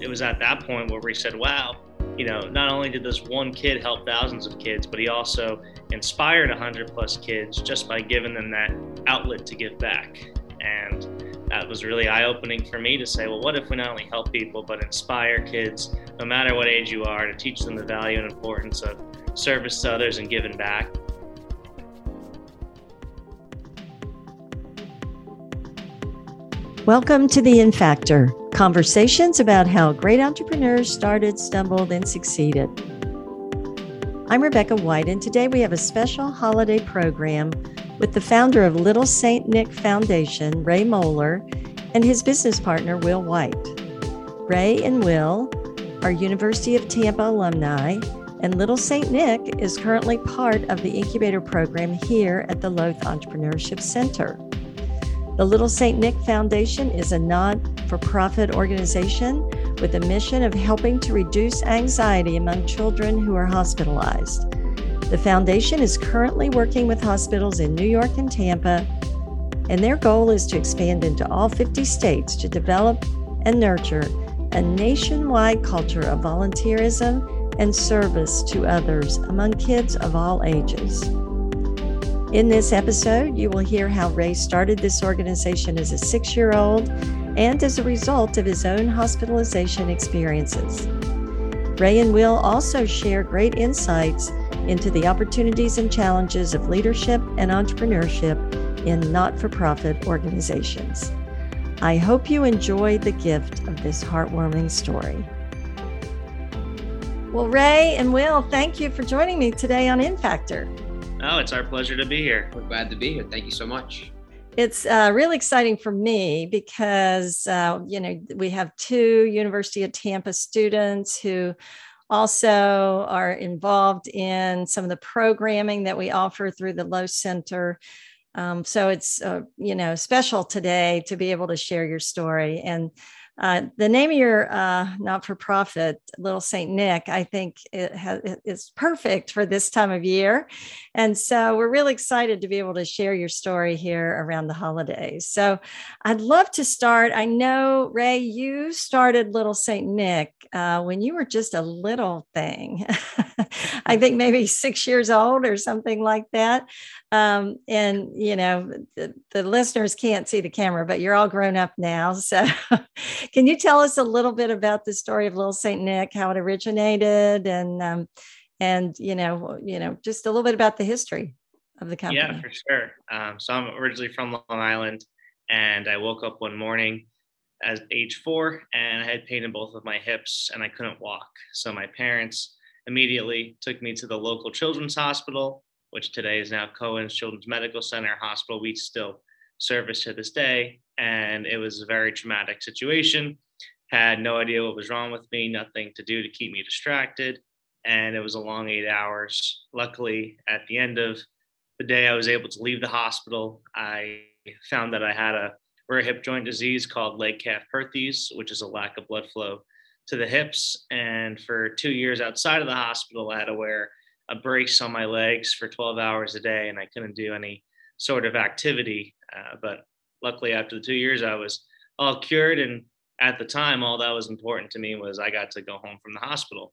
it was at that point where we said, wow, you know, not only did this one kid help thousands of kids, but he also inspired 100 plus kids just by giving them that outlet to give back. And that was really eye opening for me to say, well, what if we not only help people, but inspire kids, no matter what age you are, to teach them the value and importance of service to others and giving back. Welcome to the In Factor conversations about how great entrepreneurs started, stumbled, and succeeded. I'm Rebecca White, and today we have a special holiday program with the founder of Little St. Nick Foundation, Ray Moeller, and his business partner, Will White. Ray and Will are University of Tampa alumni, and Little St. Nick is currently part of the incubator program here at the Lowth Entrepreneurship Center. The Little St. Nick Foundation is a non for profit organization with a mission of helping to reduce anxiety among children who are hospitalized. The foundation is currently working with hospitals in New York and Tampa, and their goal is to expand into all 50 states to develop and nurture a nationwide culture of volunteerism and service to others among kids of all ages. In this episode, you will hear how Ray started this organization as a six year old and as a result of his own hospitalization experiences. Ray and Will also share great insights into the opportunities and challenges of leadership and entrepreneurship in not for profit organizations. I hope you enjoy the gift of this heartwarming story. Well, Ray and Will, thank you for joining me today on In Factor. Oh, it's our pleasure to be here. We're glad to be here. Thank you so much. It's uh, really exciting for me because, uh, you know, we have two University of Tampa students who also are involved in some of the programming that we offer through the Lowth Center. Um, so it's, uh, you know, special today to be able to share your story. And uh, the name of your uh, not-for-profit, Little Saint Nick, I think it has, is perfect for this time of year, and so we're really excited to be able to share your story here around the holidays. So, I'd love to start. I know Ray, you started Little Saint Nick uh, when you were just a little thing. I think maybe six years old or something like that. Um, and you know, the, the listeners can't see the camera, but you're all grown up now, so. Can you tell us a little bit about the story of Little Saint Nick, how it originated, and um, and you know, you know, just a little bit about the history of the company? Yeah, for sure. Um, so I'm originally from Long Island, and I woke up one morning as age four, and I had pain in both of my hips, and I couldn't walk. So my parents immediately took me to the local children's hospital, which today is now Cohen's Children's Medical Center Hospital. We still service to this day. And it was a very traumatic situation. Had no idea what was wrong with me, nothing to do to keep me distracted. And it was a long eight hours. Luckily, at the end of the day, I was able to leave the hospital. I found that I had a rare hip joint disease called leg calf Perthes, which is a lack of blood flow to the hips. And for two years outside of the hospital, I had to wear a brace on my legs for 12 hours a day, and I couldn't do any sort of activity. Uh, but luckily, after the two years, I was all cured. And at the time, all that was important to me was I got to go home from the hospital.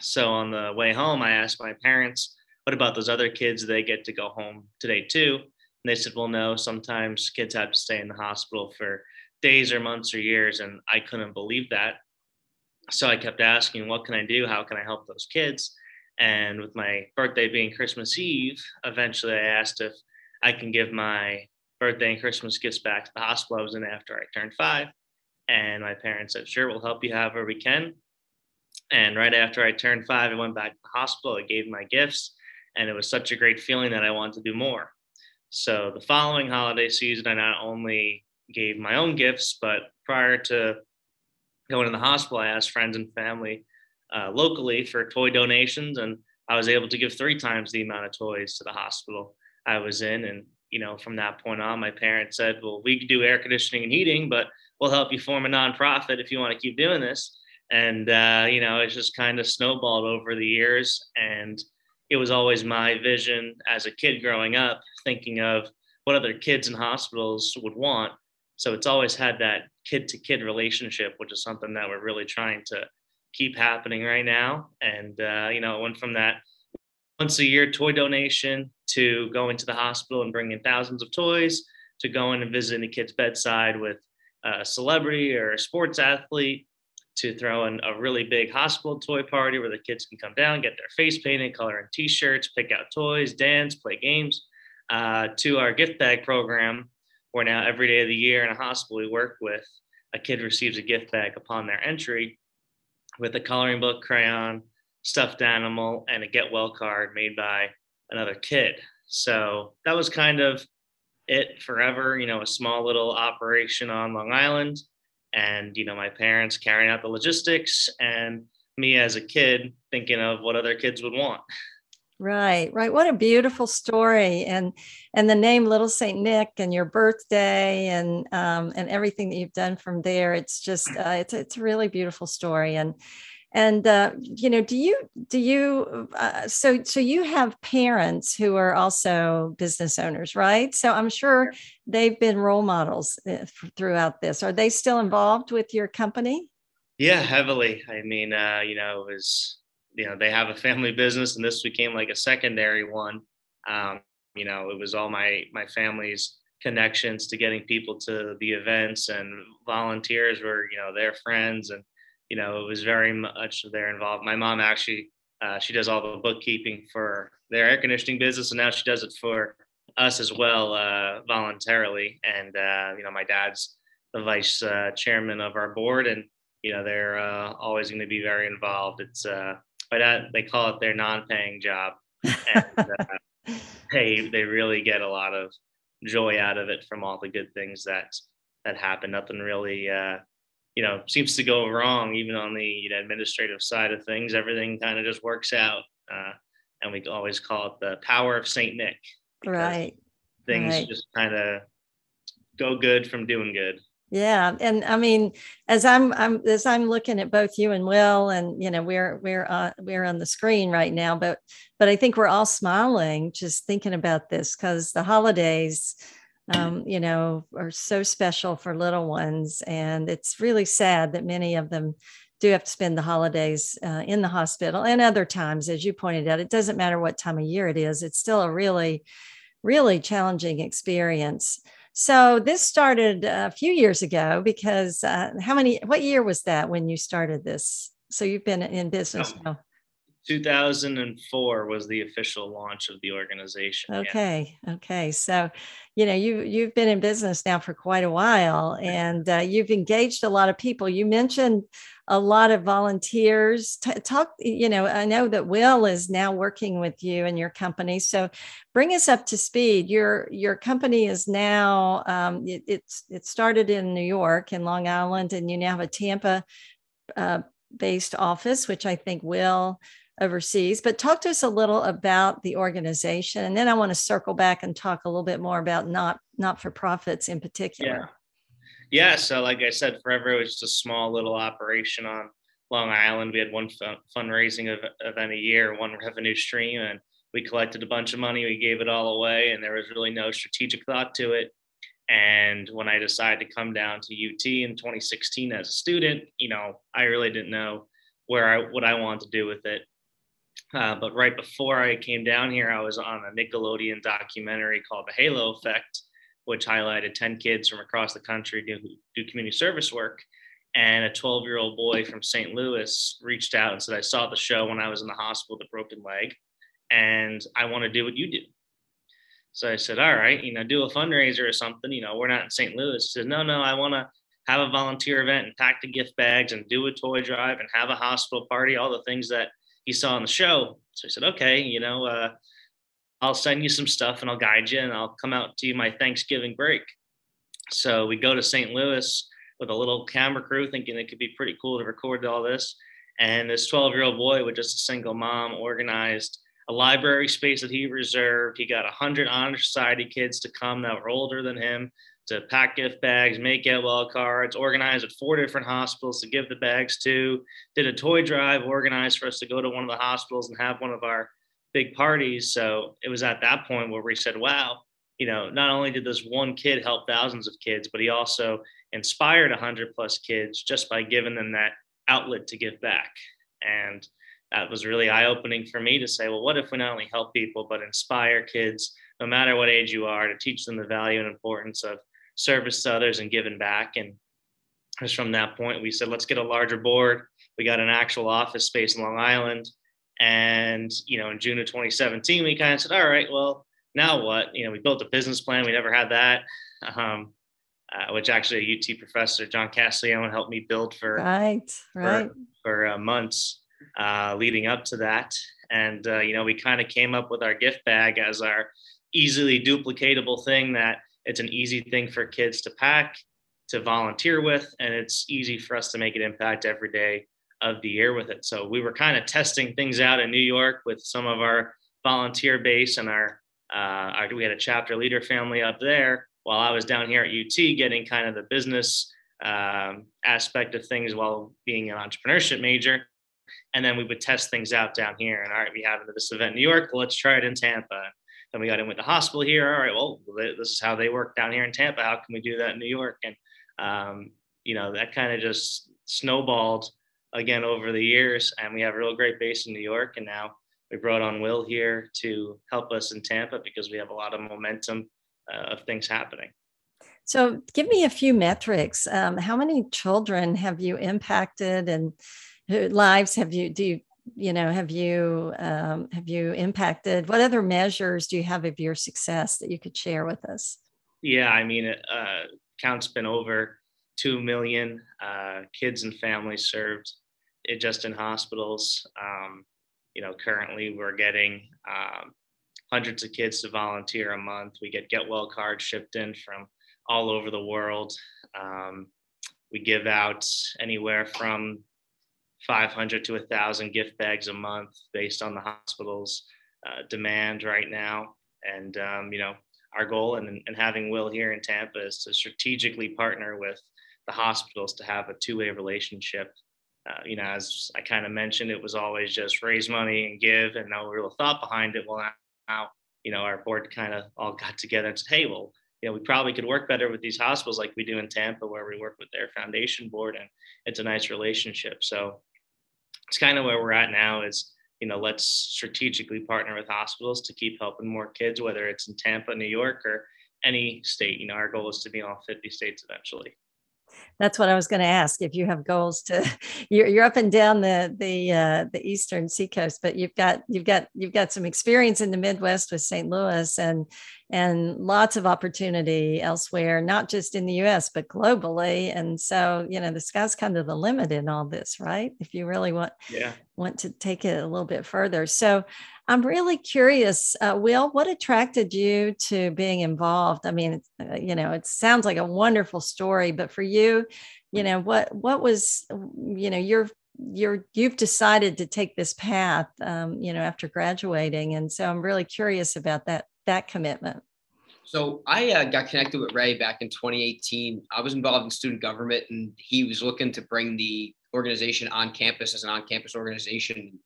So on the way home, I asked my parents, what about those other kids? They get to go home today too. And they said, well, no, sometimes kids have to stay in the hospital for days or months or years. And I couldn't believe that. So I kept asking, what can I do? How can I help those kids? And with my birthday being Christmas Eve, eventually I asked if I can give my birthday and Christmas gifts back to the hospital I was in after I turned five. And my parents said, sure, we'll help you however we can. And right after I turned five, I went back to the hospital. I gave my gifts, and it was such a great feeling that I wanted to do more. So the following holiday season, I not only gave my own gifts, but prior to going to the hospital, I asked friends and family uh, locally for toy donations, and I was able to give three times the amount of toys to the hospital. I was in. And, you know, from that point on, my parents said, well, we can do air conditioning and heating, but we'll help you form a nonprofit if you want to keep doing this. And, uh, you know, it's just kind of snowballed over the years. And it was always my vision as a kid growing up, thinking of what other kids in hospitals would want So it's always had that kid to kid relationship, which is something that we're really trying to keep happening right now. And, uh, you know, it went from that once a year toy donation to going to the hospital and bringing thousands of toys to going and visiting the kid's bedside with a celebrity or a sports athlete to throw in a really big hospital toy party where the kids can come down, get their face painted, color in t-shirts, pick out toys, dance, play games, uh, to our gift bag program, where now every day of the year in a hospital we work with, a kid receives a gift bag upon their entry with a coloring book, crayon, stuffed animal, and a get well card made by another kid. So that was kind of it forever, you know, a small little operation on Long Island and you know my parents carrying out the logistics and me as a kid thinking of what other kids would want. Right right. What a beautiful story and and the name little saint nick and your birthday and um, and everything that you've done from there. It's just uh, it's it's a really beautiful story and and uh, you know do you do you uh, so so you have parents who are also business owners right? So i'm sure they've been role models uh, throughout this. Are they still involved with your company? Yeah heavily. I mean uh, you know it was you know they have a family business and this became like a secondary one. Um, you know it was all my my family's connections to getting people to the events and volunteers were you know their friends and you know, it was very much there involved. My mom actually, uh, she does all the bookkeeping for their air conditioning business, and now she does it for us as well uh, voluntarily. And uh, you know, my dad's the vice uh, chairman of our board, and you know, they're uh, always going to be very involved. It's uh, my dad; they call it their non-paying job, and they they really get a lot of joy out of it from all the good things that that happen. Nothing really you know seems to go wrong even on the you know, administrative side of things everything kind of just works out uh, and we always call it the power of saint nick right things right. just kind of go good from doing good yeah and i mean as i'm i'm as i'm looking at both you and will and you know we're we're uh, we're on the screen right now but but i think we're all smiling just thinking about this because the holidays um, you know, are so special for little ones. And it's really sad that many of them do have to spend the holidays uh, in the hospital and other times, as you pointed out. It doesn't matter what time of year it is, it's still a really, really challenging experience. So this started a few years ago because uh, how many, what year was that when you started this? So you've been in business oh. now 2004 was the official launch of the organization. Okay. Yeah. Okay. So, you know, you you've been in business now for quite a while and uh, you've engaged a lot of people. You mentioned a lot of volunteers. T- talk, you know, I know that Will is now working with you and your company. So, bring us up to speed. Your your company is now um, it, it's it started in New York in Long Island, and you now have a Tampa uh, based office, which I think Will oversees. But talk to us a little about the organization, and then I want to circle back and talk a little bit more about not not for profits in particular. Yeah. yeah. So, like I said, Forever was just a small little operation on Long Island. We had one fun- fundraising event a year, one revenue stream, and we collected a bunch of money. We gave it all away, and there was really no strategic thought to it. And when I decided to come down to UT in 2016 as a student, you know, I really didn't know where I what I wanted to do with it. Uh, but right before I came down here, I was on a Nickelodeon documentary called The Halo Effect, which highlighted 10 kids from across the country do, do community service work. And a 12 year old boy from St. Louis reached out and said, I saw the show when I was in the hospital with a broken leg, and I want to do what you do. So I said, All right, you know, do a fundraiser or something. You know, we're not in St. Louis. He said, No, no, I want to have a volunteer event and pack the gift bags and do a toy drive and have a hospital party, all the things that he saw on the show. So he said, okay, you know, uh, I'll send you some stuff and I'll guide you and I'll come out to you my Thanksgiving break. So we go to St. Louis with a little camera crew thinking it could be pretty cool to record all this. And this 12 year old boy with just a single mom organized a library space that he reserved. He got 100 honor society kids to come that were older than him to pack gift bags, make get well cards, organized at four different hospitals to give the bags to, did a toy drive, organized for us to go to one of the hospitals and have one of our big parties. So it was at that point where we said, wow, you know, not only did this one kid help thousands of kids, but he also inspired 100 plus kids just by giving them that outlet to give back. And that was really eye opening for me to say, well, what if we not only help people, but inspire kids, no matter what age you are, to teach them the value and importance of service to others and giving back. And just from that point, we said, let's get a larger board. We got an actual office space in Long Island. And, you know, in June of 2017, we kind of said, all right, well, now what? You know, we built a business plan. We never had that, um, uh, which actually a UT professor, John Castiglione, helped me build for right, right. for, for uh, months uh, leading up to that. And uh, you know, we kind of came up with our gift bag as our easily duplicatable thing that it's an easy thing for kids to pack, to volunteer with, and it's easy for us to make an impact every day of the year with it. So we were kind of testing things out in New York with some of our volunteer base and our, uh, our we had a chapter leader family up there while I was down here at UT getting kind of the business um, aspect of things while being an entrepreneurship major. And then we would test things out down here. And all right, we have this event in New York. Let's try it in Tampa. Then we got in with the hospital here. All right, well, this is how they work down here in Tampa. How can we do that in New York? And um, you know, that kind of just snowballed again over the years. And we have a real great base in New York. And now we brought on Will here to help us in Tampa because we have a lot of momentum uh, of things happening. So, give me a few metrics. Um, how many children have you impacted, and lives have you do you you know have you um, have you impacted? What other measures do you have of your success that you could share with us? Yeah, I mean, uh, count's been over two million uh, kids and families served it just in hospitals. Um, you know, currently we're getting um, hundreds of kids to volunteer a month. We get Get Well cards shipped in from all over the world. Um, we give out anywhere from 500 to 1,000 gift bags a month based on the hospital's uh, demand right now. And, um, you know, our goal and, and having Will here in Tampa is to strategically partner with the hospitals to have a two way relationship. Uh, you know, as I kind of mentioned, it was always just raise money and give and no real thought behind it. Well, now, you know, our board kind of all got together and said, hey, well, you know, we probably could work better with these hospitals like we do in Tampa, where we work with their foundation board and it's a nice relationship. So it's kind of where we're at now is, you know, let's strategically partner with hospitals to keep helping more kids, whether it's in Tampa, New York, or any state. You know, our goal is to be in all 50 states eventually that's what I was going to ask. If you have goals to, you're, you're up and down the the uh, the eastern seacoast, but you've got you've got you've got some experience in the Midwest with St. Louis and and lots of opportunity elsewhere, not just in the U.S. but globally. And so you know the sky's kind of the limit in all this, right? If you really want yeah. want to take it a little bit further. So I'm really curious, uh, Will, what attracted you to being involved? I mean, uh, you know, it sounds like a wonderful story, but for you, you know, what what was, you know, you're you're you've decided to take this path, um, you know, after graduating, and so I'm really curious about that that commitment. So I uh, got connected with Ray back in 2018. I was involved in student government, and he was looking to bring the organization on campus as an on-campus organization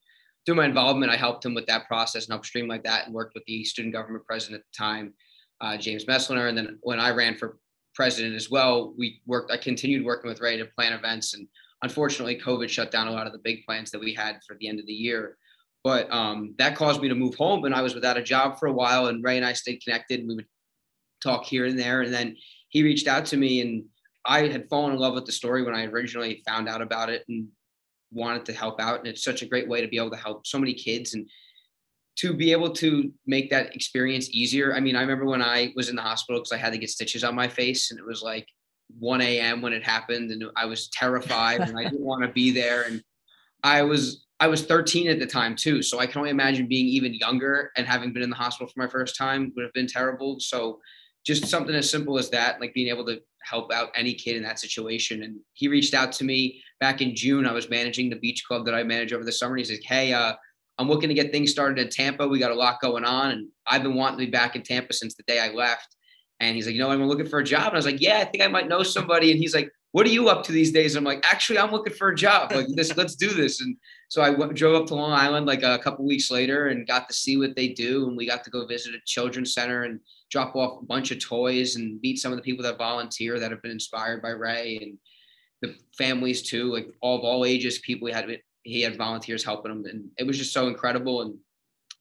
through my involvement, I helped him with that process and helped streamline that and worked with the student government president at the time, uh, James Messliner. And then when I ran for president as well, we worked, I continued working with Ray to plan events. And unfortunately, COVID shut down a lot of the big plans that we had for the end of the year. But um, that caused me to move home and I was without a job for a while. And Ray and I stayed connected and we would talk here and there. And then he reached out to me and I had fallen in love with the story when I originally found out about it. And wanted to help out and it's such a great way to be able to help so many kids and to be able to make that experience easier i mean i remember when i was in the hospital because i had to get stitches on my face and it was like 1 a.m when it happened and i was terrified and i didn't want to be there and i was i was 13 at the time too so i can only imagine being even younger and having been in the hospital for my first time would have been terrible so just something as simple as that like being able to help out any kid in that situation and he reached out to me back in June, I was managing the beach club that I manage over the summer. And he's like, Hey, uh, I'm looking to get things started in Tampa. We got a lot going on. And I've been wanting to be back in Tampa since the day I left. And he's like, you know, I'm looking for a job. And I was like, yeah, I think I might know somebody. And he's like, what are you up to these days? I'm like, actually, I'm looking for a job. Like this, let's do this. And so I went, drove up to Long Island like a couple weeks later and got to see what they do. And we got to go visit a children's center and drop off a bunch of toys and meet some of the people that volunteer that have been inspired by Ray and the families too, like all of all ages, people he had he had volunteers helping him, and it was just so incredible. And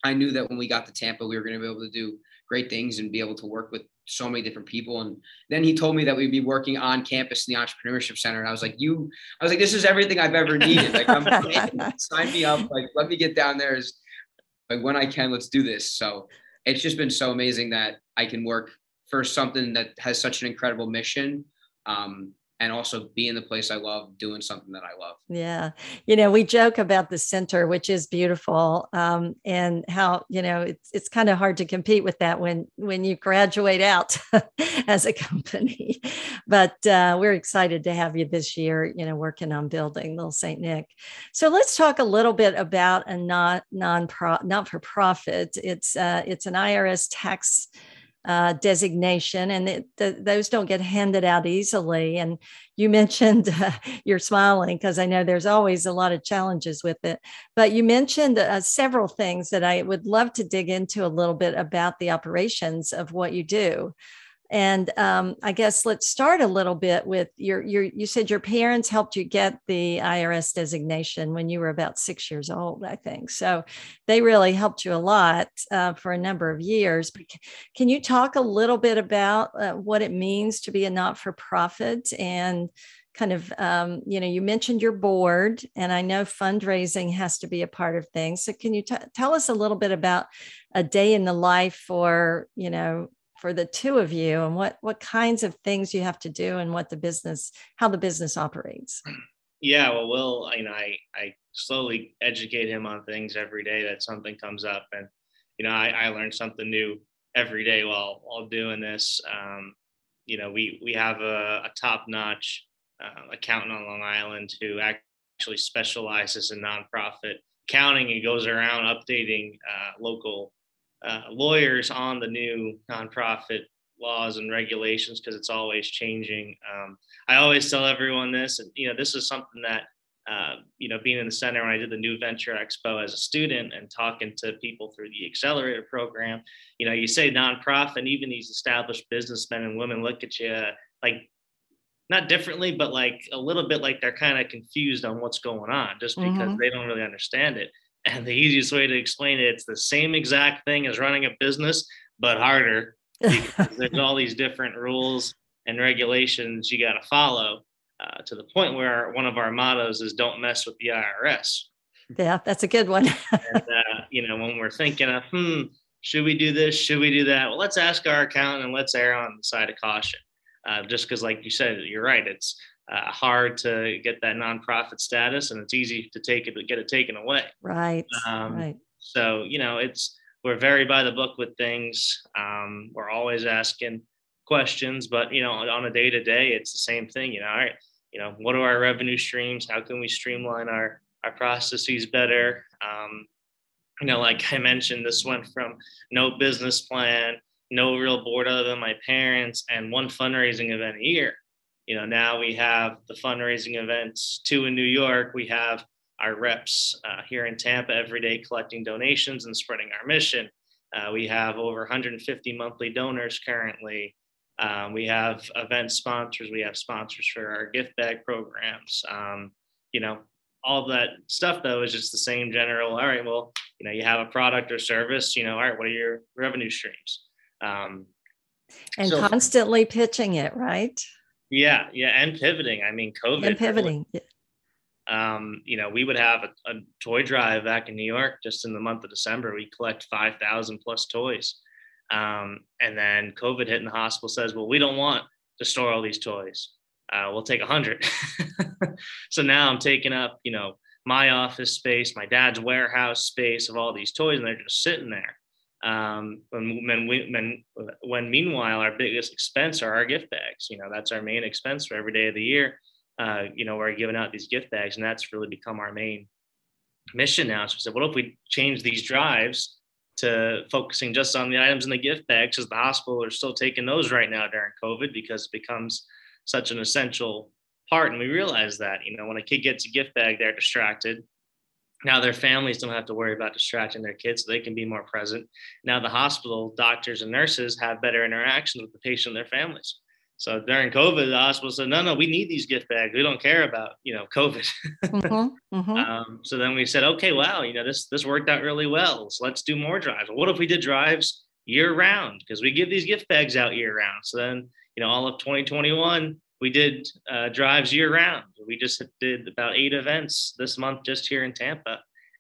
I knew that when we got to Tampa, we were going to be able to do great things and be able to work with so many different people. And then he told me that we'd be working on campus in the entrepreneurship center. And I was like, you, I was like, this is everything I've ever needed. Like, I'm, sign me up. Like, let me get down there. Is like when I can, let's do this. So it's just been so amazing that I can work for something that has such an incredible mission. Um, and also be in the place I love, doing something that I love. Yeah. You know, we joke about the center, which is beautiful. Um, and how, you know, it's, it's kind of hard to compete with that when, when you graduate out as a company, but uh, we're excited to have you this year, you know, working on building Little St. Nick. So let's talk a little bit about a not non not for profit. It's, uh, it's an IRS tax uh, designation, and it, the, those don't get handed out easily. And you mentioned uh, you're smiling because I know there's always a lot of challenges with it. But you mentioned uh, several things that I would love to dig into a little bit about the operations of what you do. And um, I guess let's start a little bit with your, your, you said your parents helped you get the IRS designation when you were about six years old, I think. So they really helped you a lot uh, for a number of years. But Can you talk a little bit about uh, what it means to be a not for profit and kind of um, you know you mentioned your board and i know fundraising has to be a part of things so can you t- tell us a little bit about a day in the life for you know for the two of you and what what kinds of things you have to do and what the business how the business operates? Yeah well will you know i i slowly educate him on things every day that something comes up and you know i, I learn something new every day while while doing this. Um, you know we we have a, a top notch uh, accountant on long island who actually specializes in nonprofit accounting and goes around updating uh, local uh, lawyers on the new nonprofit laws and regulations because it's always changing. Um, I always tell everyone this, and you know, this is something that uh, you know, being in the center when I did the New Venture Expo as a student and talking to people through the accelerator program, you know, you say nonprofit, and even these established businessmen and women look at you like not differently, but like a little bit like they're kind of confused on what's going on just because mm-hmm. they don't really understand it. And the easiest way to explain it, it's the same exact thing as running a business, but harder. there's all these different rules and regulations you got to follow uh, to the point where one of our mottos is don't mess with the IRS. Yeah, that's a good one. and, uh, you know, when we're thinking of, hmm, should we do this? Should we do that? Well, let's ask our accountant and let's err on the side of caution. Uh, just because, like you said, you're right. It's uh, hard to get that nonprofit status, and it's easy to take it, get it taken away. Right. Um, right. So you know, it's we're very by the book with things. Um, we're always asking questions, but you know, on a day to day, it's the same thing. You know, all right, you know, what are our revenue streams? How can we streamline our our processes better? Um, you know, like I mentioned, this went from no business plan, no real board other than my parents, and one fundraising event a year you know, now we have the fundraising events, two in New York. We have our reps uh, here in Tampa every day collecting donations and spreading our mission. Uh, we have over 150 monthly donors currently. Um, we have event sponsors. We have sponsors for our gift bag programs. Um, you know, all that stuff though is just the same general. All right, well, you know, you have a product or service. You know, all right, what are your revenue streams? Um, and so, constantly pitching it, right? Yeah, yeah, and pivoting. I mean, COVID. And pivoting. Um, you know, we would have a, a, toy drive back in New York just in the month of December. We collect 5,000 plus toys. Um, and then COVID hit and the hospital says, well, we don't want to store all these toys. Uh, we'll take 100. so now I'm taking up, you know, my office space, my dad's warehouse space of all these toys, and they're just sitting there. Um, when, when, we, when, when meanwhile, our biggest expense are our gift bags. You know, that's our main expense for every day of the year. Uh, you know, we're giving out these gift bags, and that's really become our main mission now. So we said, what if we change these drives to focusing just on the items in the gift bags? Because the hospital are still taking those right now during COVID because it becomes such an essential part. And we realize that, you know, when a kid gets a gift bag, they're distracted. Now their families don't have to worry about distracting their kids, so they can be more present. Now the hospital doctors and nurses have better interactions with the patient and their families. So during COVID, the hospital said, "No, no, we need these gift bags. We don't care about you know COVID." mm-hmm, mm-hmm. Um, so then we said, "Okay, wow, you know this this worked out really well. So let's do more drives. What if we did drives year round? Because we give these gift bags out year round. So then you know all of 2021, we did uh, drives year round. We just did about eight events this month just here in Tampa,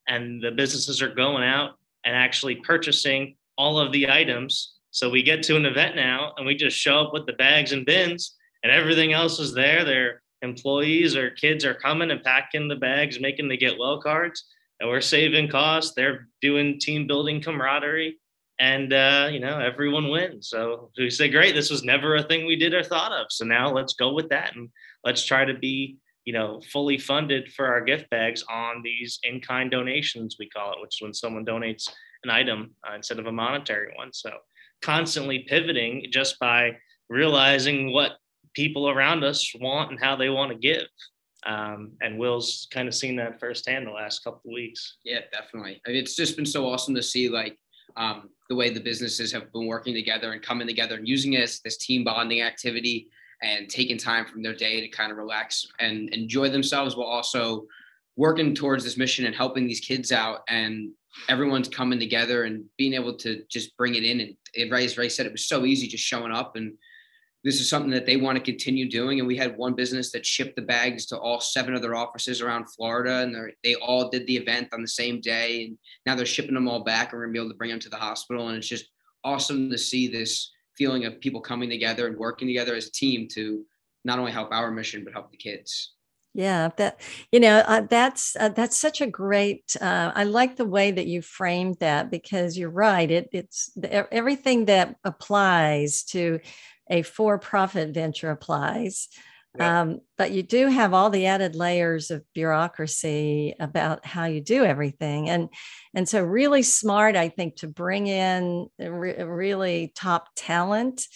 and the businesses are going out and actually purchasing all of the items so we get to an event now and we just show up with the bags and bins and everything else is there. Their employees or kids are coming and packing the bags, making the get well cards. And we're saving costs. They're doing team building camaraderie. And uh, you know, everyone wins. So we say, great, this was never a thing we did or thought of. So now let's go with that and let's try to be you know, fully funded for our gift bags on these in-kind donations, we call it, which is when someone donates an item uh, instead of a monetary one. So constantly pivoting just by realizing what people around us want and how they want to give. Um, and Will's kind of seen that firsthand the last couple of weeks. Yeah, definitely. I mean, it's just been so awesome to see like um, the way the businesses have been working together and coming together and using it as this team bonding activity and taking time from their day to kind of relax and enjoy themselves while also working towards this mission and helping these kids out and everyone's coming together and being able to just bring it in. And Ray, as Ray said, it was so easy just showing up. And this is something that they want to continue doing. And we had one business that shipped the bags to all seven of their offices around Florida, and they all did the event on the same day. And now they're shipping them all back, and we're gonna be able to bring them to the hospital. And it's just awesome to see this feeling of people coming together and working together as a team to not only help our mission but help the kids. Yeah, that you know uh, that's uh, that's such a great. Uh, I like the way that you framed that because you're right. It it's everything that applies to a for-profit venture applies, yeah. um, but you do have all the added layers of bureaucracy about how you do everything, and and so really smart, I think, to bring in re- really top talent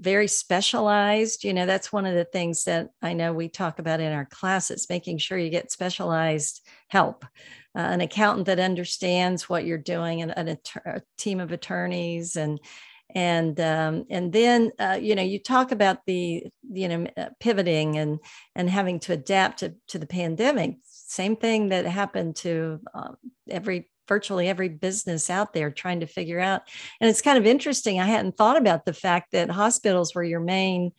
very specialized. You know, that's one of the things that I know we talk about in our classes, making sure you get specialized help. Uh, an accountant that understands what you're doing, and, and a, a, team of attorneys, and and um, and then uh, you know you talk about the you know uh, pivoting and and having to adapt to, to the pandemic. Same thing that happened to um, every virtually every business out there trying to figure out. And it's kind of interesting. I hadn't thought about the fact that hospitals were your main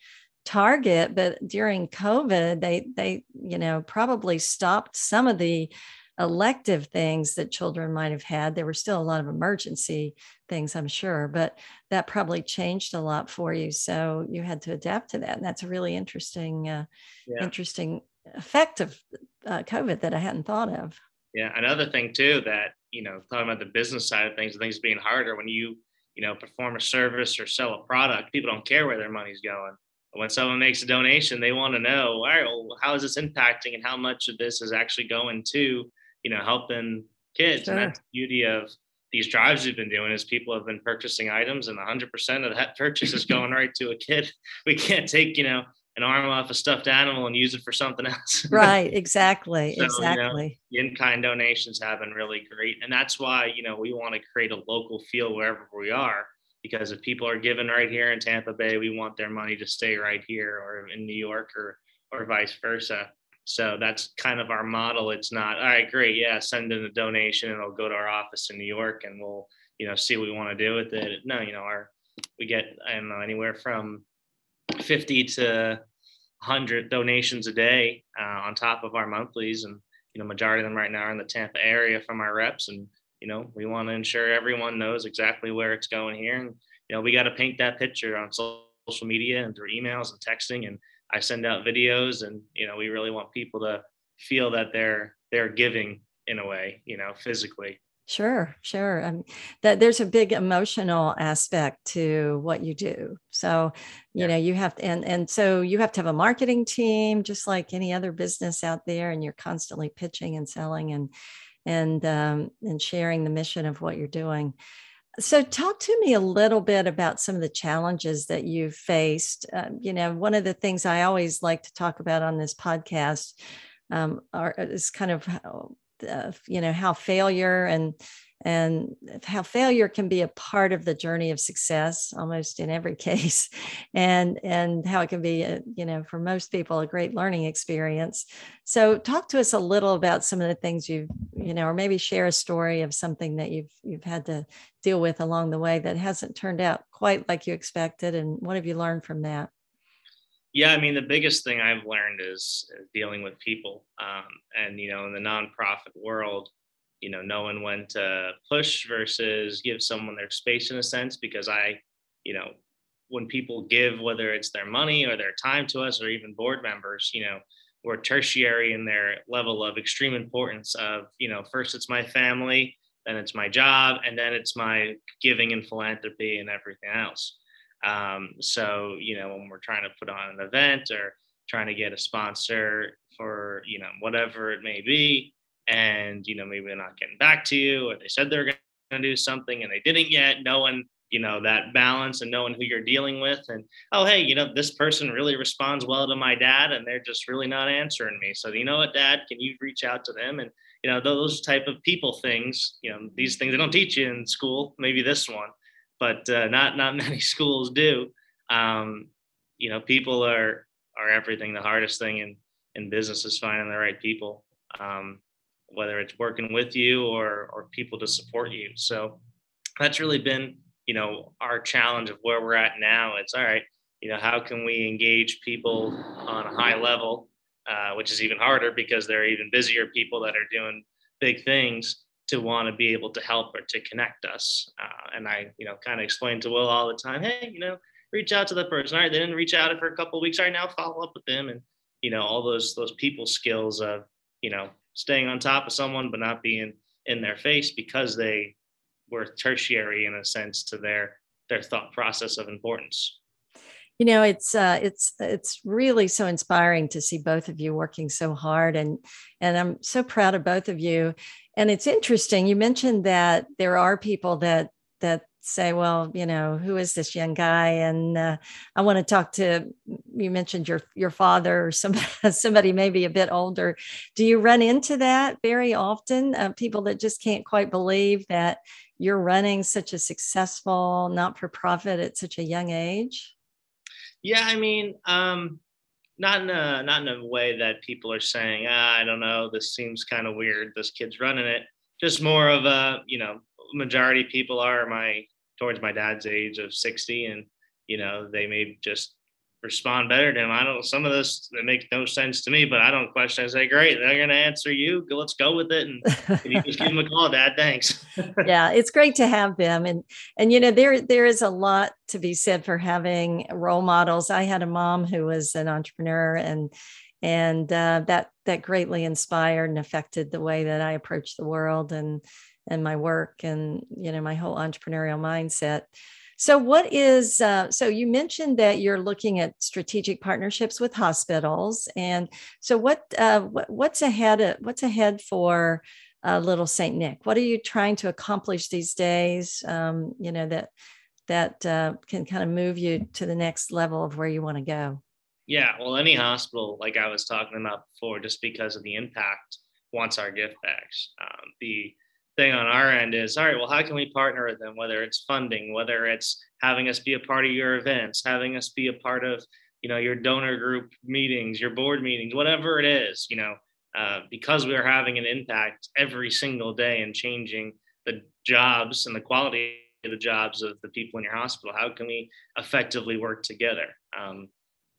target, but during COVID, they they you know probably stopped some of the elective things that children might have had. There were still a lot of emergency things, I'm sure, but that probably changed a lot for you. So you had to adapt to that, and that's a really interesting, uh, yeah. interesting effect of uh, COVID that I hadn't thought of. Yeah, another thing too that you know talking about the business side of things, things being harder when you you know perform a service or sell a product, people don't care where their money's going. When someone makes a donation, they want to know, all right, well, how is this impacting and how much of this is actually going to you know helping kids, sure. and that's the beauty of these drives we've been doing is people have been purchasing items and 100% of that purchase is going right to a kid we can't take you know an arm off a stuffed animal and use it for something else. right, exactly, so, exactly. You know, in-kind donations have been really great, and that's why you know we want to create a local feel wherever we are. Because if people are giving right here in Tampa Bay, we want their money to stay right here, or in New York, or or vice versa. So that's kind of our model. It's not all right, great, yeah, send in a donation and it'll go to our office in New York, and we'll you know see what we want to do with it. No, you know our we get I don't know anywhere from 50 to 100 donations a day uh, on top of our monthlies and you know majority of them right now are in the tampa area from our reps and you know we want to ensure everyone knows exactly where it's going here and you know we got to paint that picture on social media and through emails and texting and i send out videos and you know we really want people to feel that they're they're giving in a way you know physically Sure, sure. Um, that there's a big emotional aspect to what you do. So, you yeah. know, you have to, and and so you have to have a marketing team, just like any other business out there, and you're constantly pitching and selling and and um, and sharing the mission of what you're doing. So, talk to me a little bit about some of the challenges that you've faced. Uh, you know, one of the things I always like to talk about on this podcast um, are, is kind of, how, uh, you know, how failure and and how failure can be a part of the journey of success almost in every case and and how it can be a, you know for most people a great learning experience. So talk to us a little about some of the things you've you know or maybe share a story of something that you've you've had to deal with along the way that hasn't turned out quite like you expected and what have you learned from that? Yeah i mean the biggest thing i've learned is, dealing with people um, and you know in the nonprofit world you know knowing when to push versus give someone their space in a sense because i you know when people give whether it's their money or their time to us or even board members you know we're tertiary in their level of extreme importance of you know first it's my family then it's my job and then it's my giving and philanthropy and everything else. Um, so you know when we're trying to put on an event or trying to get a sponsor for you know whatever it may be and you know maybe they're not getting back to you or they said they're going to do something and they didn't yet knowing you know that balance and knowing who you're dealing with. And oh hey you know this person really responds well to my dad and they're just really not answering me. So you know what dad can you reach out to them? And you know those type of people things you know these things they don't teach you in school maybe this one but uh, not not many schools do. Um, you know people are are everything the hardest thing in in business is finding the right people. Um, whether it's working with you or or people to support you. So that's really been you know our challenge of where we're at now. It's all right. You know, how can we engage people on a high level, uh, which is even harder because there are even busier people that are doing big things to want to be able to help or to connect us. Uh, and I, you know, kind of explain to Will all the time, hey, you know, reach out to the person. All right, they didn't reach out for a couple weeks. All right, now follow up with them, and you know, all those those people skills of you know staying on top of someone but not being in their face because they were tertiary in a sense to their their thought process of importance. You know it's uh, it's it's really so inspiring to see both of you working so hard and and i'm so proud of both of you. And it's interesting you mentioned that there are people that that say, well, you know, who is this young guy? And uh, I want to talk to. You mentioned your your father or somebody, somebody maybe a bit older. Do you run into that very often? Uh, people that just can't quite believe that you're running such a successful not for profit at such a young age. Yeah, I mean, um, not in a not in a way that people are saying, ah, I don't know, this seems kind of weird. This kid's running it. Just more of a, you know, majority people are my towards my dad's age of 60 and you know they may just respond better to him. I don't some of this that makes no sense to me but i don't question. I say great they're going to answer you. Let's go with it and you just give them a call dad thanks. Yeah it's great to have them and and you know there there is a lot to be said for having role models. I had a mom who was an entrepreneur and and uh, that that greatly inspired and affected the way that i approach the world and and my work and you know my whole entrepreneurial mindset. So what is uh, so you mentioned that you're looking at strategic partnerships with hospitals. And so what, uh, what what's ahead what's ahead for uh, little saint nick? What are you trying to accomplish these days um, you know that that uh, can kind of move you to the next level of where you want to go yeah well any hospital like i was talking about before just because of the impact wants our gift bags. Um, the thing on our end is all right well how can we partner with them whether it's funding whether it's having us be a part of your events having us be a part of you know your donor group meetings your board meetings whatever it is you know uh, because we are having an impact every single day and changing the jobs and the quality of the jobs of the people in your hospital how can we effectively work together? Um,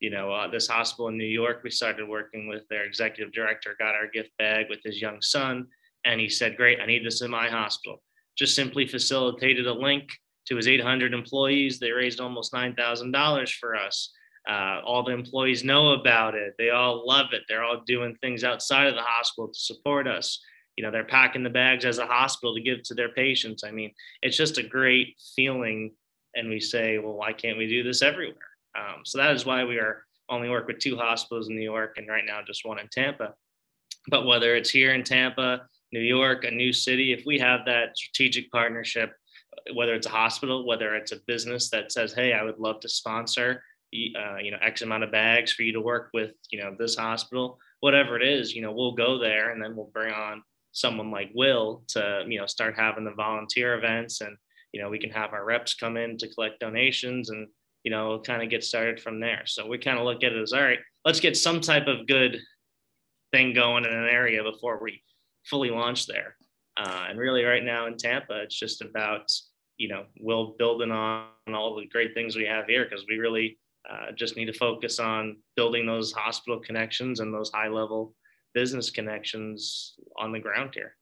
you know uh, this hospital in new york we started working with their executive director got our gift bag with his young son and he said, Great, I need this in my hospital. Just simply facilitated a link to his 800 employees. They raised almost $9,000 for us. Uh, all the employees know about it. They all love it. They're all doing things outside of the hospital to support us. You know, they're packing the bags as a hospital to give to their patients. I mean, it's just a great feeling. And we say, well, why can't we do this everywhere? Um, so that is why we are only work with two hospitals in New York and right now just one in Tampa. But whether it's here in Tampa, New York, a new city, if we have that strategic partnership, whether it's a hospital, whether it's a business that says, "Hey, I would love to sponsor, uh, you know, X amount of bags for you to work with, you know, this hospital, whatever it is, you know, we'll go there and then we'll bring on someone like Will to, you know, start having the volunteer events and, you know, we can have our reps come in to collect donations and, you know, kind of get started from there. So we kind of look at it as, all right, let's get some type of good thing going in an area before we fully launch there. Uh, and really, right now in Tampa, it's just about you know we'll building on all the great things we have here because we really uh, just need to focus on building those hospital connections and those high level business connections on the ground here.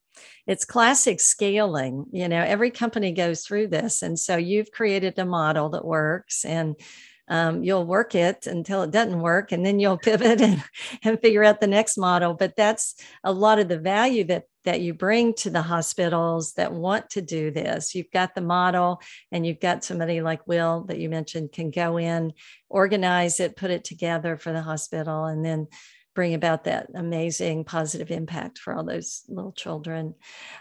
It's classic scaling. You know, every company goes through this. And so you've created a model that works and um, you'll work it until it doesn't work and then you'll pivot and, and figure out the next model but that's a lot of the value that that you bring to the hospitals that want to do this you've got the model and you've got somebody like will that you mentioned can go in organize it put it together for the hospital and then bring about that amazing positive impact for all those little children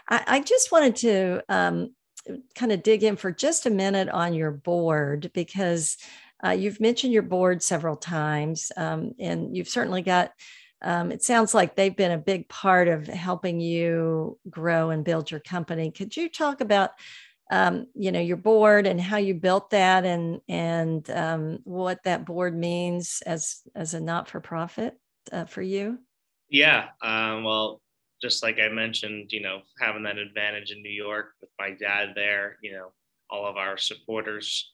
i, I just wanted to um, kind of dig in for just a minute on your board because uh, you've mentioned your board several times, um, and you've certainly got. Um, it sounds like they've been a big part of helping you grow and build your company. Could you talk about, um, you know, your board and how you built that, and and um, what that board means as as a not for profit uh, for you? Yeah. Um, well, just like I mentioned, you know, having that advantage in New York with my dad there, you know, all of our supporters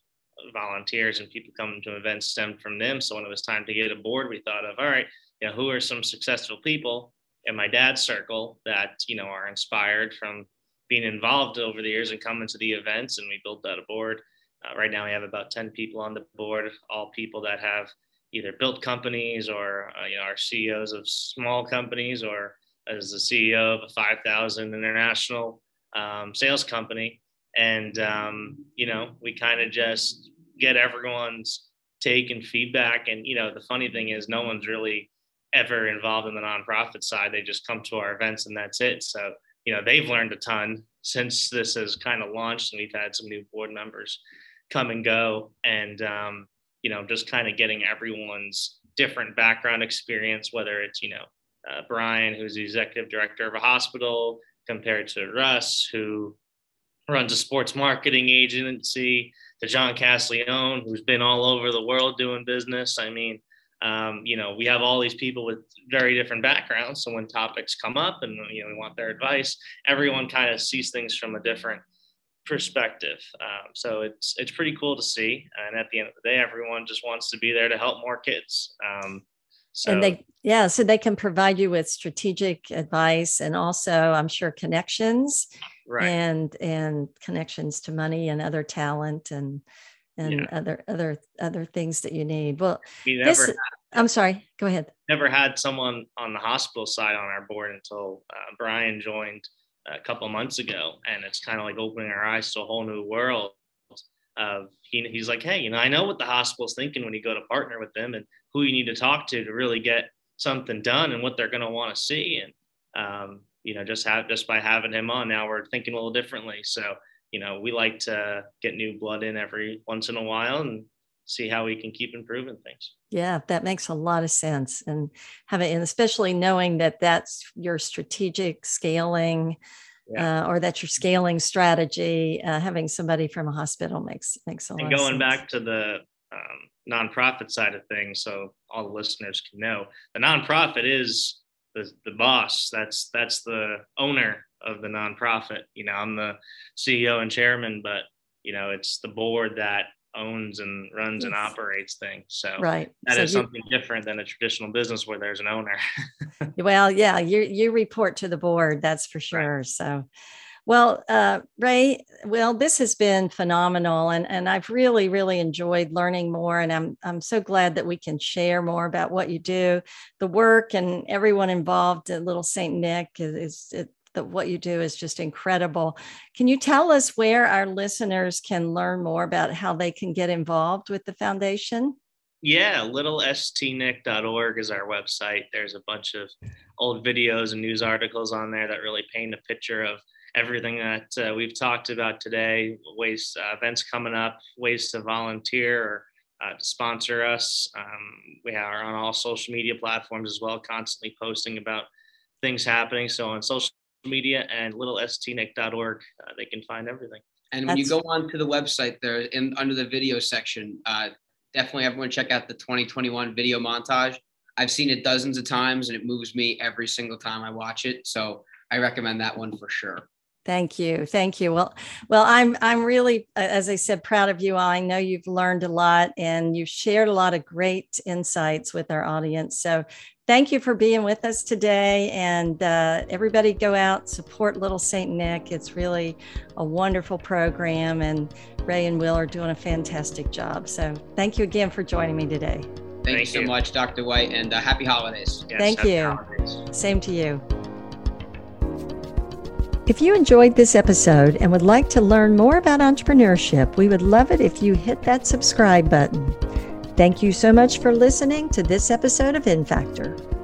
volunteers and people coming to events stemmed from them. So when it was time to get a board, we thought of, all right, you know, who are some successful people in my dad's circle that, you know, are inspired from being involved over the years and coming to the events. And we built that a board. Uh, right now we have about 10 people on the board, all people that have either built companies or, uh, you know, are CEOs of small companies or as the CEO of a 5,000 international um, sales company. And um, you know we kind of just get everyone's take and feedback. And you know the funny thing is no one's really ever involved in the nonprofit side. They just come to our events and that's it. So you know they've learned a ton since this has kind of launched and we've had some new board members come and go. And um, you know just kind of getting everyone's different background experience whether it's you know uh, brian who's the executive director of a hospital compared to russ who runs a sports marketing agency, to John Casleone, who's been all over the world doing business. I mean, um, you know, we have all these people with very different backgrounds. So when topics come up and you know we want their advice, everyone kind of sees things from a different perspective. Um, so it's it's pretty cool to see. And at the end of the day, everyone just wants to be there to help more kids. Um, so, and they, yeah, so they can provide you with strategic advice and also, I'm sure, connections right. and and connections to money and other talent and and yeah. other other other things that you need. Well, we this, had, I'm sorry. Go ahead. Never had someone on the hospital side on our board until uh, Brian joined a couple months ago, and it's kind of like opening our eyes to a whole new world of he, he's like, hey, you know, I know what the hospital's thinking when you go to partner with them and who you need to talk to to really get something done and what they're going to want to see. And, um, you know, just have, just by having him on now, we're thinking a little differently. So, you know, we like to get new blood in every once in a while and see how we can keep improving things. Yeah, that makes a lot of sense. And having, and especially knowing that that's your strategic scaling, yeah. uh, or that's your scaling strategy. Uh, having somebody from a hospital makes makes a lot. Of sense. And going back to the um, nonprofit side of things, so all the listeners can know, the nonprofit is the the boss. That's that's the owner of the nonprofit. You know, I'm the CEO and chairman, but you know, it's the board that owns and runs yes. and operates things. So right. that so is something different than a traditional business where there's an owner. well, yeah, you you report to the board, that's for sure. Right. So well, uh, Ray, well, this has been phenomenal, and, and I've really, really enjoyed learning more. And I'm I'm so glad that we can share more about what you do, the work, and everyone involved at Little Saint Nick is, is it, that what you do is just incredible. Can you tell us where our listeners can learn more about how they can get involved with the foundation? Yeah, littlestnick.org is our website. There's a bunch of old videos and news articles on there that really paint a picture of everything that uh, we've talked about today, ways, uh, events coming up, ways to volunteer or uh, to sponsor us. Um, we are on all social media platforms as well, constantly posting about things happening. So on social media and littlestnick.org, uh, they can find everything. And when That's... you go on to the website there in under the video section, uh, definitely everyone check out the 2021 video montage. I've seen it dozens of times and it moves me every single time I watch it. So I recommend that one for sure. Thank you. Thank you. Well, well, I'm I'm really, as I said, proud of you. All. I know you've learned a lot and you've shared a lot of great insights with our audience. So thank you for being with us today. And uh, everybody go out, support Little St. Nick. It's really a wonderful program. And Ray and Will are doing a fantastic job. So thank you again for joining me today. Thank, thank you so you. much, Dr. White, and uh, happy holidays. Yes, thank happy you. Holidays. Same to you. If you enjoyed this episode and would like to learn more about entrepreneurship, we would love it if you hit that subscribe button. Thank you so much for listening to this episode of InFactor.